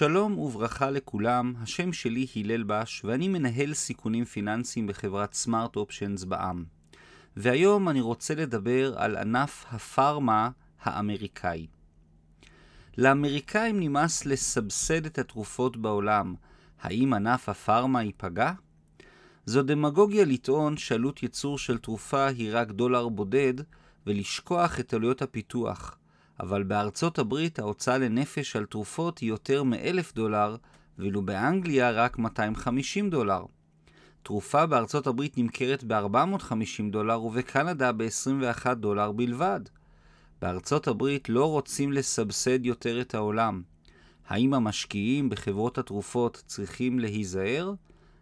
שלום וברכה לכולם, השם שלי הלל בש ואני מנהל סיכונים פיננסיים בחברת סמארט אופשנס בע"מ. והיום אני רוצה לדבר על ענף הפארמה האמריקאי. לאמריקאים נמאס לסבסד את התרופות בעולם. האם ענף הפארמה ייפגע? זו דמגוגיה לטעון שעלות ייצור של תרופה היא רק דולר בודד ולשכוח את עלויות הפיתוח. אבל בארצות הברית ההוצאה לנפש על תרופות היא יותר מאלף דולר, ואילו באנגליה רק 250 דולר. תרופה בארצות הברית נמכרת ב-450 דולר ובקנדה ב-21 דולר בלבד. בארצות הברית לא רוצים לסבסד יותר את העולם. האם המשקיעים בחברות התרופות צריכים להיזהר?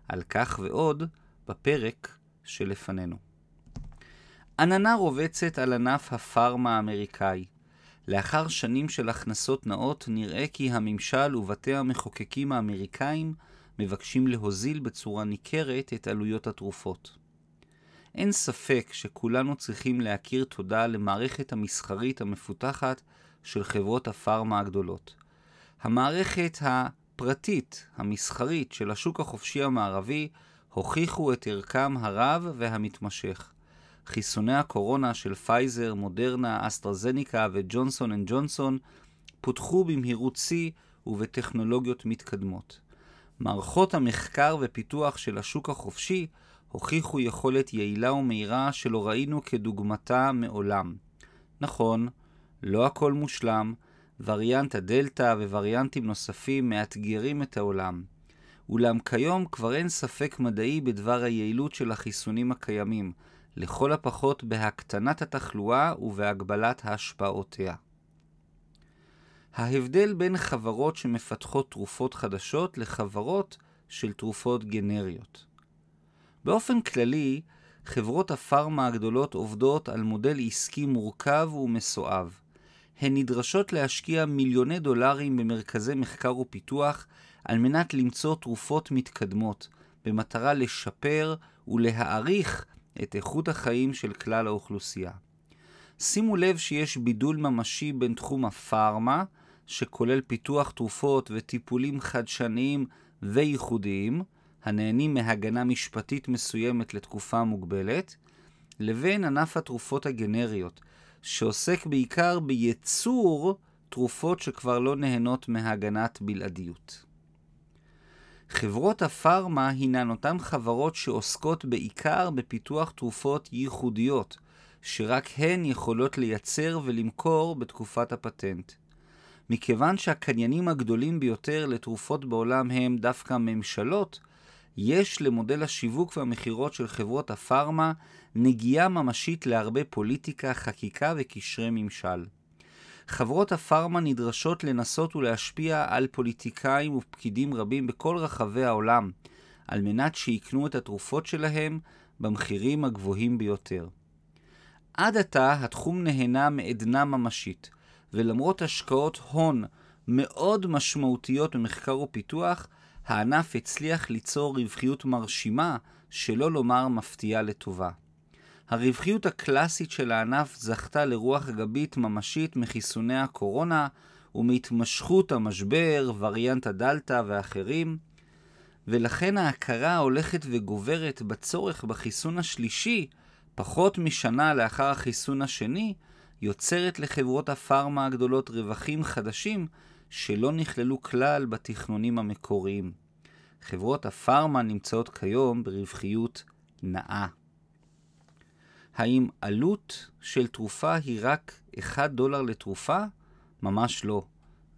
על כך ועוד בפרק שלפנינו. עננה רובצת על ענף הפארמה האמריקאי. לאחר שנים של הכנסות נאות, נראה כי הממשל ובתי המחוקקים האמריקאים מבקשים להוזיל בצורה ניכרת את עלויות התרופות. אין ספק שכולנו צריכים להכיר תודה למערכת המסחרית המפותחת של חברות הפארמה הגדולות. המערכת הפרטית, המסחרית של השוק החופשי המערבי, הוכיחו את ערכם הרב והמתמשך. חיסוני הקורונה של פייזר, מודרנה, אסטרזניקה וג'ונסון אנד ג'ונסון פותחו במהירות שיא ובטכנולוגיות מתקדמות. מערכות המחקר ופיתוח של השוק החופשי הוכיחו יכולת יעילה ומהירה שלא ראינו כדוגמתה מעולם. נכון, לא הכל מושלם, וריאנט הדלתא ווריאנטים נוספים מאתגרים את העולם. אולם כיום כבר אין ספק מדעי בדבר היעילות של החיסונים הקיימים, לכל הפחות בהקטנת התחלואה ובהגבלת השפעותיה. ההבדל בין חברות שמפתחות תרופות חדשות לחברות של תרופות גנריות. באופן כללי, חברות הפארמה הגדולות עובדות על מודל עסקי מורכב ומסואב. הן נדרשות להשקיע מיליוני דולרים במרכזי מחקר ופיתוח על מנת למצוא תרופות מתקדמות, במטרה לשפר ולהעריך את איכות החיים של כלל האוכלוסייה. שימו לב שיש בידול ממשי בין תחום הפארמה, שכולל פיתוח תרופות וטיפולים חדשניים וייחודיים, הנהנים מהגנה משפטית מסוימת לתקופה מוגבלת, לבין ענף התרופות הגנריות, שעוסק בעיקר בייצור תרופות שכבר לא נהנות מהגנת בלעדיות. חברות הפארמה הינן אותן חברות שעוסקות בעיקר בפיתוח תרופות ייחודיות, שרק הן יכולות לייצר ולמכור בתקופת הפטנט. מכיוון שהקניינים הגדולים ביותר לתרופות בעולם הם דווקא ממשלות, יש למודל השיווק והמכירות של חברות הפארמה נגיעה ממשית להרבה פוליטיקה, חקיקה וקשרי ממשל. חברות הפארמה נדרשות לנסות ולהשפיע על פוליטיקאים ופקידים רבים בכל רחבי העולם, על מנת שיקנו את התרופות שלהם במחירים הגבוהים ביותר. עד עתה התחום נהנה מעדנה ממשית, ולמרות השקעות הון מאוד משמעותיות במחקר ופיתוח, הענף הצליח ליצור רווחיות מרשימה, שלא לומר מפתיעה לטובה. הרווחיות הקלאסית של הענף זכתה לרוח גבית ממשית מחיסוני הקורונה ומהתמשכות המשבר, וריאנט הדלתא ואחרים, ולכן ההכרה ההולכת וגוברת בצורך בחיסון השלישי, פחות משנה לאחר החיסון השני, יוצרת לחברות הפארמה הגדולות רווחים חדשים שלא נכללו כלל בתכנונים המקוריים. חברות הפארמה נמצאות כיום ברווחיות נאה. האם עלות של תרופה היא רק 1 דולר לתרופה? ממש לא.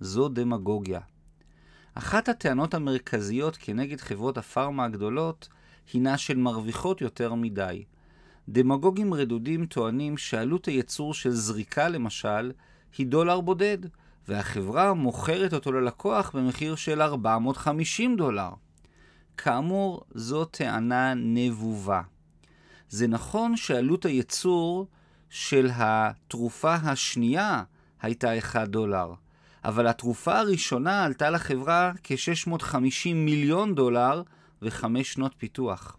זו דמגוגיה. אחת הטענות המרכזיות כנגד חברות הפארמה הגדולות הינה של מרוויחות יותר מדי. דמגוגים רדודים טוענים שעלות הייצור של זריקה למשל היא דולר בודד, והחברה מוכרת אותו ללקוח במחיר של 450 דולר. כאמור, זו טענה נבובה. זה נכון שעלות הייצור של התרופה השנייה הייתה 1 דולר, אבל התרופה הראשונה עלתה לחברה כ-650 מיליון דולר וחמש שנות פיתוח.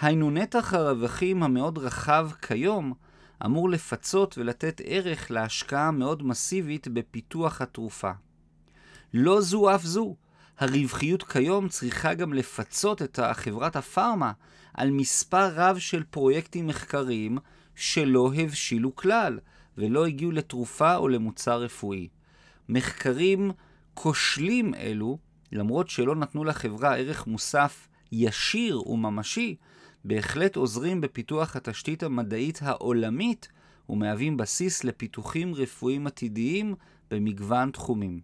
היינו נתח הרווחים המאוד רחב כיום אמור לפצות ולתת ערך להשקעה מאוד מסיבית בפיתוח התרופה. לא זו אף זו, הרווחיות כיום צריכה גם לפצות את חברת הפארמה על מספר רב של פרויקטים מחקריים שלא הבשילו כלל ולא הגיעו לתרופה או למוצר רפואי. מחקרים כושלים אלו, למרות שלא נתנו לחברה ערך מוסף ישיר וממשי, בהחלט עוזרים בפיתוח התשתית המדעית העולמית ומהווים בסיס לפיתוחים רפואיים עתידיים במגוון תחומים.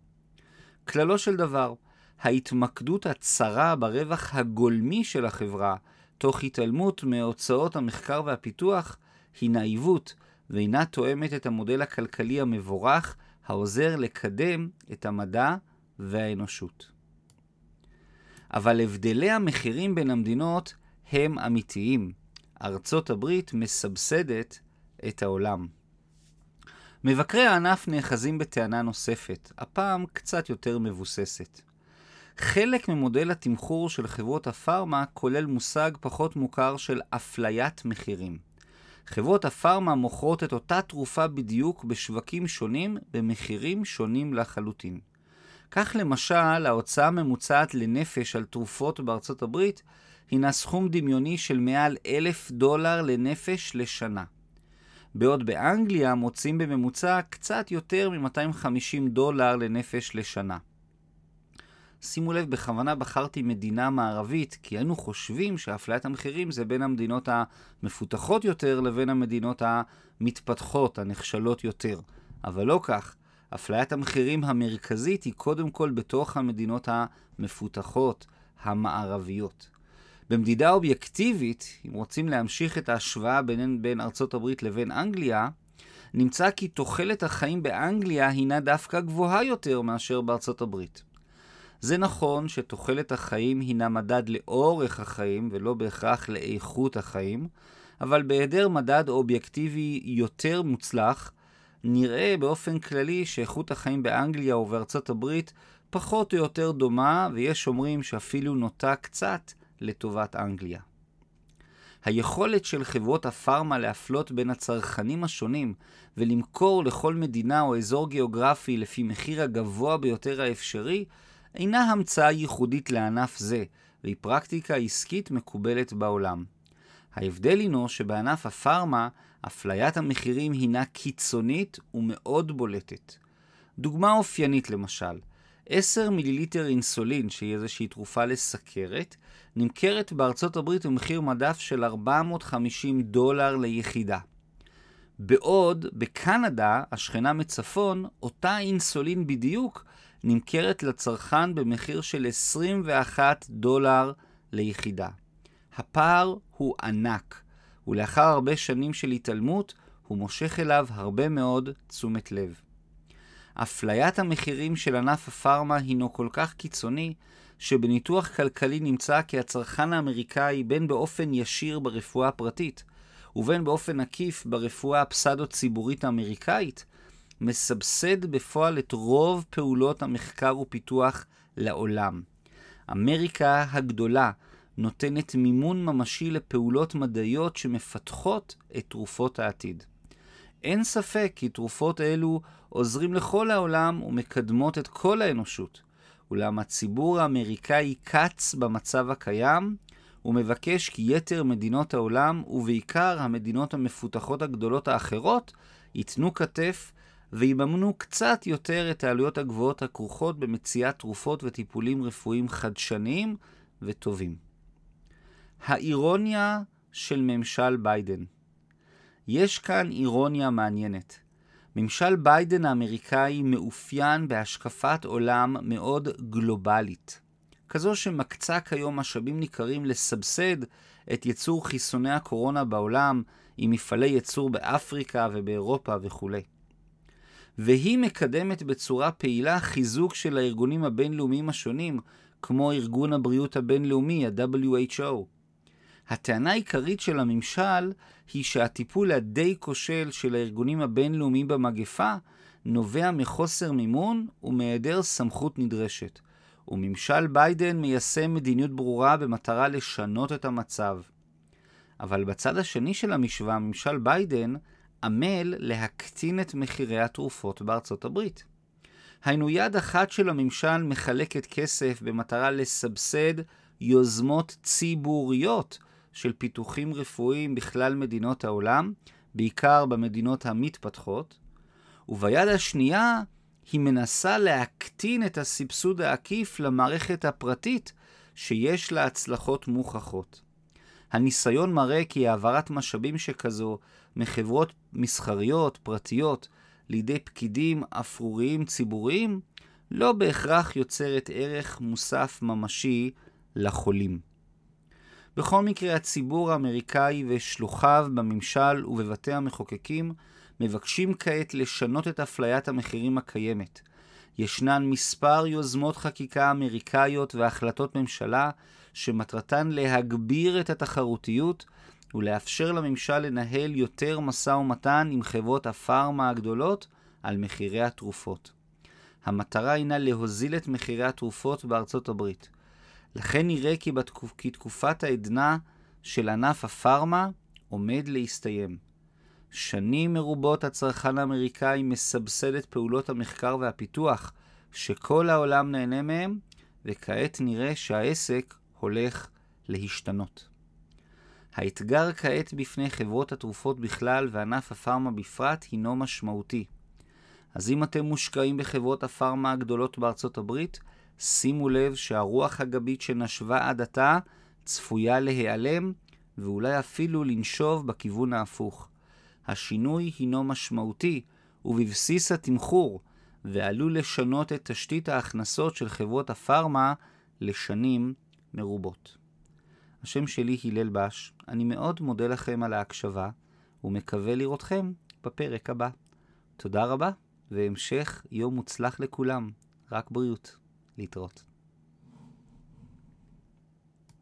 כללו של דבר, ההתמקדות הצרה ברווח הגולמי של החברה, תוך התעלמות מהוצאות המחקר והפיתוח, היא נאיבות ואינה תואמת את המודל הכלכלי המבורך העוזר לקדם את המדע והאנושות. אבל הבדלי המחירים בין המדינות הם אמיתיים. ארצות הברית מסבסדת את העולם. מבקרי הענף נאחזים בטענה נוספת, הפעם קצת יותר מבוססת. חלק ממודל התמחור של חברות הפארמה כולל מושג פחות מוכר של אפליית מחירים. חברות הפארמה מוכרות את אותה תרופה בדיוק בשווקים שונים במחירים שונים לחלוטין. כך למשל, ההוצאה הממוצעת לנפש על תרופות בארצות הברית הינה סכום דמיוני של מעל אלף דולר לנפש לשנה. בעוד באנגליה מוצאים בממוצע קצת יותר מ-250 דולר לנפש לשנה. שימו לב, בכוונה בחרתי מדינה מערבית, כי היינו חושבים שאפליית המחירים זה בין המדינות המפותחות יותר לבין המדינות המתפתחות, הנחשלות יותר. אבל לא כך. אפליית המחירים המרכזית היא קודם כל בתוך המדינות המפותחות, המערביות. במדידה אובייקטיבית, אם רוצים להמשיך את ההשוואה בין, בין ארצות הברית לבין אנגליה, נמצא כי תוחלת החיים באנגליה הינה דווקא גבוהה יותר מאשר בארצות הברית. זה נכון שתוחלת החיים הינה מדד לאורך החיים ולא בהכרח לאיכות החיים, אבל בהיעדר מדד אובייקטיבי יותר מוצלח, נראה באופן כללי שאיכות החיים באנגליה ובארצות הברית פחות או יותר דומה, ויש אומרים שאפילו נוטה קצת לטובת אנגליה. היכולת של חברות הפארמה להפלות בין הצרכנים השונים ולמכור לכל מדינה או אזור גיאוגרפי לפי מחיר הגבוה ביותר האפשרי, אינה המצאה ייחודית לענף זה, והיא פרקטיקה עסקית מקובלת בעולם. ההבדל הינו שבענף הפארמה, אפליית המחירים הינה קיצונית ומאוד בולטת. דוגמה אופיינית למשל, 10 מיליליטר אינסולין, שהיא איזושהי תרופה לסכרת, נמכרת בארצות הברית במחיר מדף של 450 דולר ליחידה. בעוד בקנדה, השכנה מצפון, אותה אינסולין בדיוק נמכרת לצרכן במחיר של 21 דולר ליחידה. הפער הוא ענק, ולאחר הרבה שנים של התעלמות, הוא מושך אליו הרבה מאוד תשומת לב. אפליית המחירים של ענף הפארמה הינו כל כך קיצוני, שבניתוח כלכלי נמצא כי הצרכן האמריקאי בין באופן ישיר ברפואה הפרטית, ובין באופן עקיף ברפואה הפסדו-ציבורית האמריקאית, מסבסד בפועל את רוב פעולות המחקר ופיתוח לעולם. אמריקה הגדולה נותנת מימון ממשי לפעולות מדעיות שמפתחות את תרופות העתיד. אין ספק כי תרופות אלו עוזרים לכל העולם ומקדמות את כל האנושות. אולם הציבור האמריקאי קץ במצב הקיים, ומבקש כי יתר מדינות העולם, ובעיקר המדינות המפותחות הגדולות האחרות, ייתנו כתף ויממנו קצת יותר את העלויות הגבוהות הכרוכות במציאת תרופות וטיפולים רפואיים חדשניים וטובים. האירוניה של ממשל ביידן יש כאן אירוניה מעניינת. ממשל ביידן האמריקאי מאופיין בהשקפת עולם מאוד גלובלית, כזו שמקצה כיום משאבים ניכרים לסבסד את ייצור חיסוני הקורונה בעולם עם מפעלי ייצור באפריקה ובאירופה וכולי. והיא מקדמת בצורה פעילה חיזוק של הארגונים הבינלאומיים השונים, כמו ארגון הבריאות הבינלאומי, ה-WHO. הטענה העיקרית של הממשל היא שהטיפול הדי כושל של הארגונים הבינלאומיים במגפה נובע מחוסר מימון ומהיעדר סמכות נדרשת, וממשל ביידן מיישם מדיניות ברורה במטרה לשנות את המצב. אבל בצד השני של המשוואה, ממשל ביידן עמל להקטין את מחירי התרופות בארצות הברית. היינו יד אחת של הממשל מחלקת כסף במטרה לסבסד יוזמות ציבוריות של פיתוחים רפואיים בכלל מדינות העולם, בעיקר במדינות המתפתחות, וביד השנייה היא מנסה להקטין את הסבסוד העקיף למערכת הפרטית שיש לה הצלחות מוכחות. הניסיון מראה כי העברת משאבים שכזו מחברות מסחריות, פרטיות, לידי פקידים אפרוריים ציבוריים, לא בהכרח יוצרת ערך מוסף ממשי לחולים. בכל מקרה, הציבור האמריקאי ושלוחיו בממשל ובבתי המחוקקים מבקשים כעת לשנות את אפליית המחירים הקיימת. ישנן מספר יוזמות חקיקה אמריקאיות והחלטות ממשלה שמטרתן להגביר את התחרותיות ולאפשר לממשל לנהל יותר משא ומתן עם חברות הפארמה הגדולות על מחירי התרופות. המטרה הינה להוזיל את מחירי התרופות בארצות הברית. לכן נראה כי, בתקופ... כי תקופת העדנה של ענף הפארמה עומד להסתיים. שנים מרובות הצרכן האמריקאי מסבסד את פעולות המחקר והפיתוח שכל העולם נהנה מהם, וכעת נראה שהעסק הולך להשתנות. האתגר כעת בפני חברות התרופות בכלל וענף הפארמה בפרט הינו משמעותי. אז אם אתם מושקעים בחברות הפארמה הגדולות בארצות הברית, שימו לב שהרוח הגבית שנשבה עד עתה צפויה להיעלם ואולי אפילו לנשוב בכיוון ההפוך. השינוי הינו משמעותי ובבסיס התמחור ועלול לשנות את תשתית ההכנסות של חברות הפארמה לשנים מרובות. השם שלי הלל בש, אני מאוד מודה לכם על ההקשבה ומקווה לראותכם בפרק הבא. תודה רבה והמשך יום מוצלח לכולם, רק בריאות. להתראות.